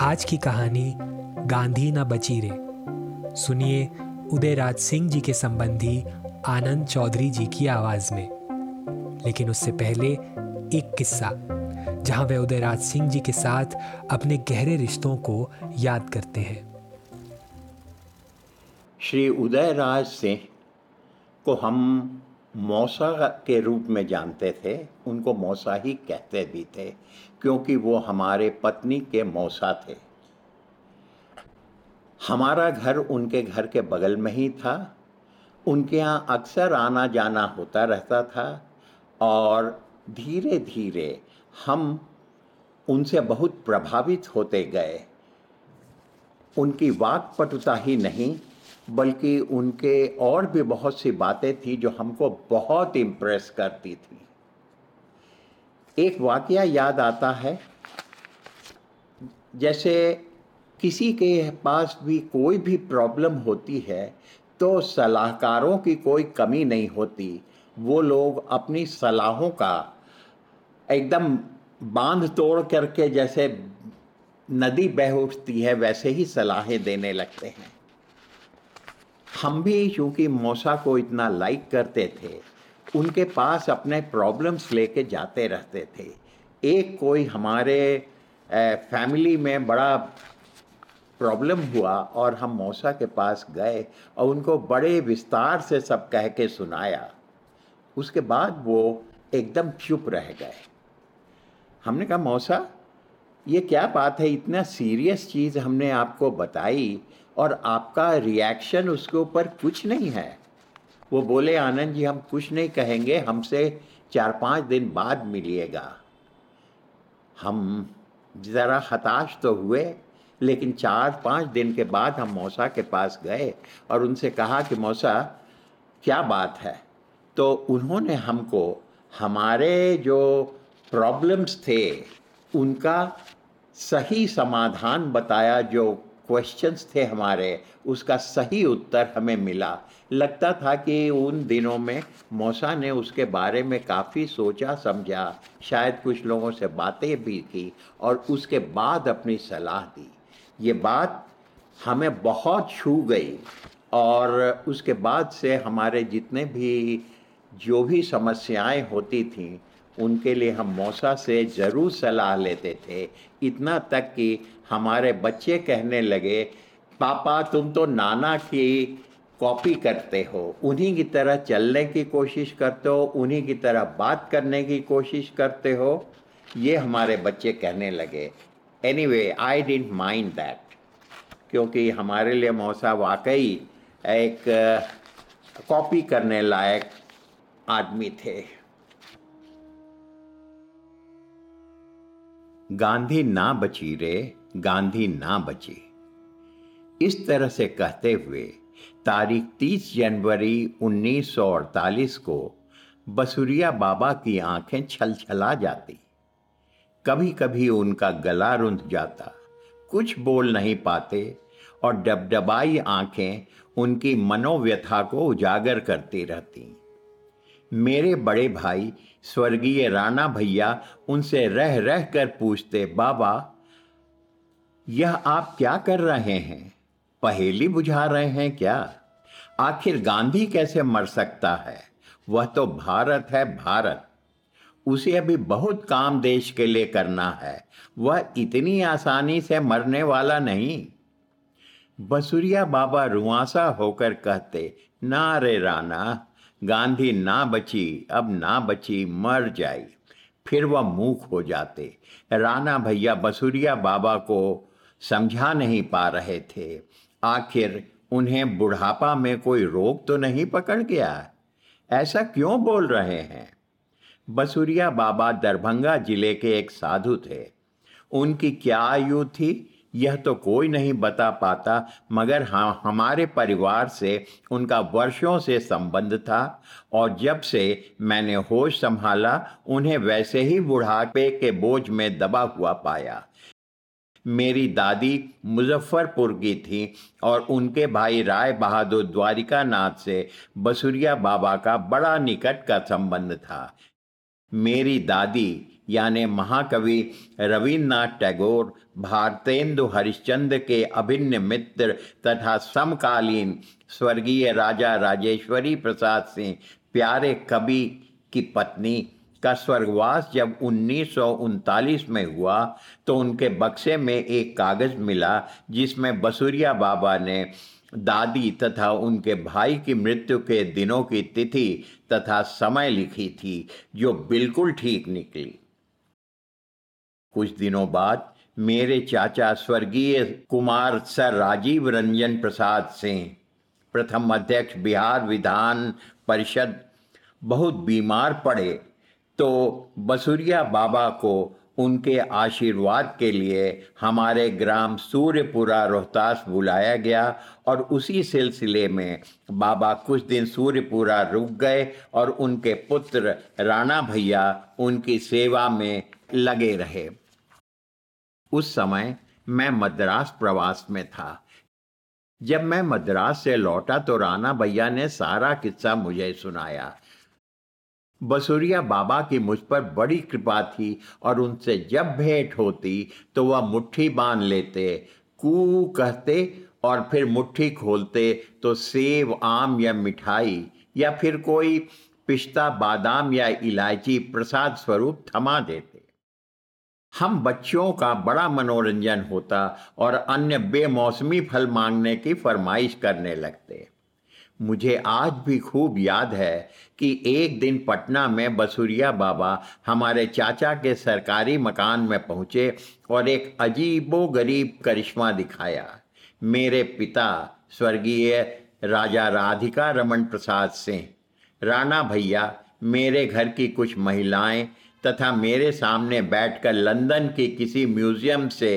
आज की कहानी गांधी न बची रे। सुनिए उदयराज सिंह जी के संबंधी आनंद चौधरी जी की आवाज़ में। लेकिन उससे पहले एक किस्सा, जहाँ वे उदयराज सिंह जी के साथ अपने गहरे रिश्तों को याद करते हैं। श्री उदयराज सिंह को हम मौसा के रूप में जानते थे, उनको मौसा ही कहते भी थे, क्योंकि वो हमारे पत्नी के मौसा थे। हमारा घर उनके घर के बगल में ही था। उनके यहाँ अक्सर आना जाना होता रहता था और धीरे धीरे हम उनसे बहुत प्रभावित होते गए। उनकी वाक्पटुता ही नहीं बल्कि उनके और भी बहुत सी बातें थी जो हमको बहुत इम्प्रेस करती थी। एक वाक़या याद आता है, जैसे किसी के पास भी कोई भी प्रॉब्लम होती है तो सलाहकारों की कोई कमी नहीं होती। वो लोग अपनी सलाहों का एकदम बाँध तोड़ करके जैसे नदी बह उठती है, वैसे ही सलाहें देने लगते हैं। हम भी चूँकि मौसा को इतना लाइक करते थे, उनके पास अपने प्रॉब्लम्स लेके जाते रहते थे। एक कोई हमारे फैमिली में बड़ा प्रॉब्लम हुआ और हम मौसा के पास गए और उनको बड़े विस्तार से सब कह के सुनाया। उसके बाद वो एकदम चुप रह गए। हमने कहा, मौसा, ये क्या बात है? इतना सीरियस चीज़ हमने आपको बताई और आपका रिएक्शन उसके ऊपर कुछ नहीं है। वो बोले, आनंद जी, हम कुछ नहीं कहेंगे, हमसे चार पाँच दिन बाद मिलिएगा। हम ज़रा हताश तो हुए, लेकिन चार पाँच दिन के बाद हम मौसा के पास गए और उनसे कहा कि, मौसा, क्या बात है? तो उन्होंने हमको, हमारे जो प्रॉब्लम्स थे, उनका सही समाधान बताया, जो क्वेश्चंस थे हमारे, उसका सही उत्तर हमें मिला। लगता था कि उन दिनों में मौसा ने उसके बारे में काफ़ी सोचा, समझा, शायद कुछ लोगों से बातें भी की और उसके बाद अपनी सलाह दी। ये बात हमें बहुत छू गई और उसके बाद से हमारे जितने भी, जो भी समस्याएँ होती थीं उनके लिए हम मौसा से ज़रूर सलाह लेते थे। इतना तक कि हमारे बच्चे कहने लगे, पापा, तुम तो नाना की कॉपी करते हो। उन्हीं की तरह चलने की कोशिश करते हो, उन्हीं की तरह बात करने की कोशिश करते हो। ये हमारे बच्चे कहने लगे। Any I didn't mind that क्योंकि हमारे लिए मौसा वाकई एक कॉपी करने लायक आदमी थे। गांधी ना बची रे, गांधी ना बची। इस तरह से कहते हुए, तारीख 30 जनवरी 1948 को बसुरिया बाबा की आँखें छल छला जाती। कभी कभी उनका गला रुंध जाता, कुछ बोल नहीं पाते और डबडबाई आँखें उनकी मनोव्यथा को उजागर करती रहती। मेरे बड़े भाई, स्वर्गीय राणा भैया उनसे रह रह कर पूछते, बाबा, यह आप क्या कर रहे हैं? पहेली बुझा रहे हैं क्या? आखिर गांधी कैसे मर सकता है? वह तो भारत है भारत। उसे अभी बहुत काम देश के लिए करना है। वह इतनी आसानी से मरने वाला नहीं। बसुरिया बाबा रुआसा होकर कहते, ना रे राना गांधी ना बची, अब ना बची, मर जाई फिर वह मूक हो जाते। राणा भैया बसुरिया बाबा को समझा नहीं पा रहे थे। आखिर उन्हें बुढ़ापा में कोई रोग तो नहीं पकड़ गया? ऐसा क्यों बोल रहे हैं? बसुरिया बाबा दरभंगा ज़िले के एक साधु थे। उनकी क्या आयु थी? यह तो कोई नहीं बता पाता, मगर हाँ हमारे परिवार से, उनका वर्षों से संबंध था, और जब से मैंने होश संभाला, उन्हें वैसे ही बुढ़ापे के बोझ में दबा हुआ पाया। मेरी दादी मुजफ्फरपुर की थी, और उनके भाई राय बहादुर द्वारिका नाथ से बसुरिया बाबा का बड़ा निकट का संबंध था। मेरी दादी यानी महाकवि रविन्द्रनाथ टैगोर भारतेंदु हरिश्चंद्र के अभिन्न मित्र तथा समकालीन स्वर्गीय राजा राजेश्वरी प्रसाद सिंह, प्यारे कवि की पत्नी का स्वर्गवास जब उन्नीस सौ उनतालीस में हुआ तो उनके बक्से में एक कागज़ मिला, जिसमें बसुरिया बाबा ने दादी तथा उनके भाई की मृत्यु के दिनों की तिथि तथा समय लिखी थी, जो बिल्कुल ठीक निकली। कुछ दिनों बाद मेरे चाचा स्वर्गीय कुमार सर राजीव रंजन प्रसाद सिंह, प्रथम अध्यक्ष बिहार विधान परिषद, बहुत बीमार पड़े। तो बसुरिया बाबा को उनके आशीर्वाद के लिए हमारे ग्राम सूर्यपुरा रोहतास बुलाया गया और उसी सिलसिले में बाबा कुछ दिन सूर्यपुरा रुक गए और उनके पुत्र राणा भैया उनकी सेवा में लगे रहे। उस समय मैं मद्रास प्रवास में था। जब मैं मद्रास से लौटा तो राणा भैया ने सारा किस्सा मुझे सुनाया। बसुरिया बाबा की मुझ पर बड़ी कृपा थी और उनसे जब भेंट होती तो वह मुट्ठी बाँध लेते, कू कहते और फिर मुट्ठी खोलते तो सेब आम या मिठाई या फिर कोई पिस्ता, बादाम या इलायची प्रसाद स्वरूप थमा देते। हम बच्चों का बड़ा मनोरंजन होता और अन्य बेमौसमी फल मांगने की फरमाइश करने लगते। मुझे आज भी खूब याद है कि एक दिन पटना में बसुरिया बाबा हमारे चाचा के सरकारी मकान में पहुँचे और एक अजीबो गरीब करिश्मा दिखाया। मेरे पिता, स्वर्गीय राजा राधिका रमन प्रसाद सिंह, राणा भैया, मेरे घर की कुछ महिलाएँ तथा मेरे सामने बैठकर लंदन के किसी म्यूज़ियम से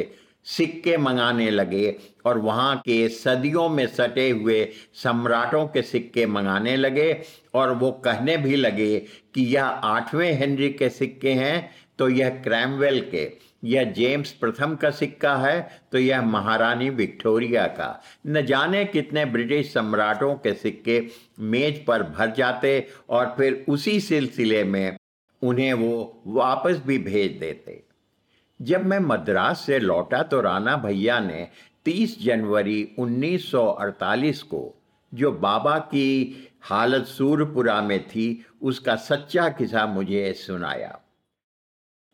सिक्के मंगाने लगे और वहाँ के सदियों में सटे हुए सम्राटों के सिक्के मंगाने लगे और वो कहने भी लगे कि यह आठवें हेनरी के सिक्के हैं तो यह क्रैमवेल के। यह जेम्स प्रथम का सिक्का है तो यह महारानी विक्टोरिया का। न जाने कितने ब्रिटिश सम्राटों के सिक्के मेज पर भर जाते और फिर उसी सिलसिले में उन्हें वो वापस भी भेज देते। जब मैं मद्रास से लौटा तो राणा भैया ने 30 जनवरी 1948 को जो बाबा की हालत सूरपुरा में थी, उसका सच्चा किस्सा मुझे सुनाया।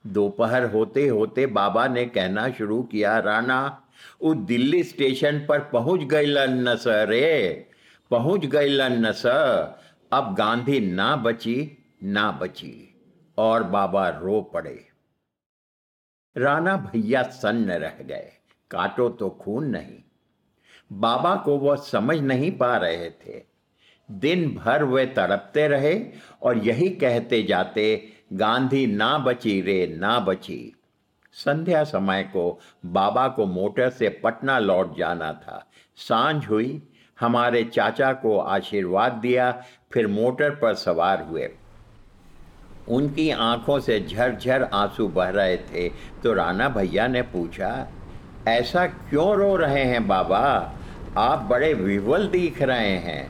दोपहर होते होते बाबा ने कहना शुरू किया, राणा वो दिल्ली स्टेशन पर पहुँच गई न रे, पहुँच गई न सर अब गांधी ना बची ना बची। और बाबा रो पड़े। राणा भैया सन्न रह गए। काटो तो खून नहीं। बाबा को वह समझ नहीं पा रहे थे। दिन भर वे तड़पते रहे और यही कहते जाते, गांधी ना बची रे, ना बची। संध्या समय को बाबा को मोटर से पटना लौट जाना था। साँझ हुई, हमारे चाचा को आशीर्वाद दिया, फिर मोटर पर सवार हुए। उनकी आँखों से झरझर आँसू बह रहे थे। तो राणा भैया ने पूछा, ऐसा क्यों रो रहे हैं बाबा? आप बड़े विवल दिख रहे हैं।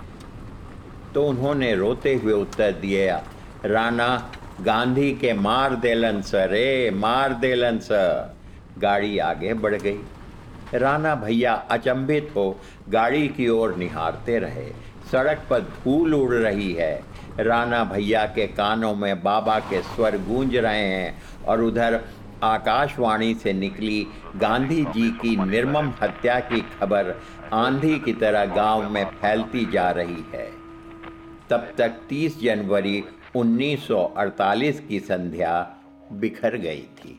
तो उन्होंने रोते हुए उत्तर दिया, राणा, गांधी के मार देलन सर, रे, मार देलन सर। गाड़ी आगे बढ़ गई। राणा भैया अचंभित हो गाड़ी की ओर निहारते रहे। सड़क पर धूल उड़ रही है। राणा भैया के कानों में बाबा के स्वर गूंज रहे हैं और उधर आकाशवाणी से निकली गांधी जी की निर्मम हत्या की खबर आंधी की तरह गाँव में फैलती जा रही है। तब तक 30 जनवरी 1948 की संध्या बिखर गई थी।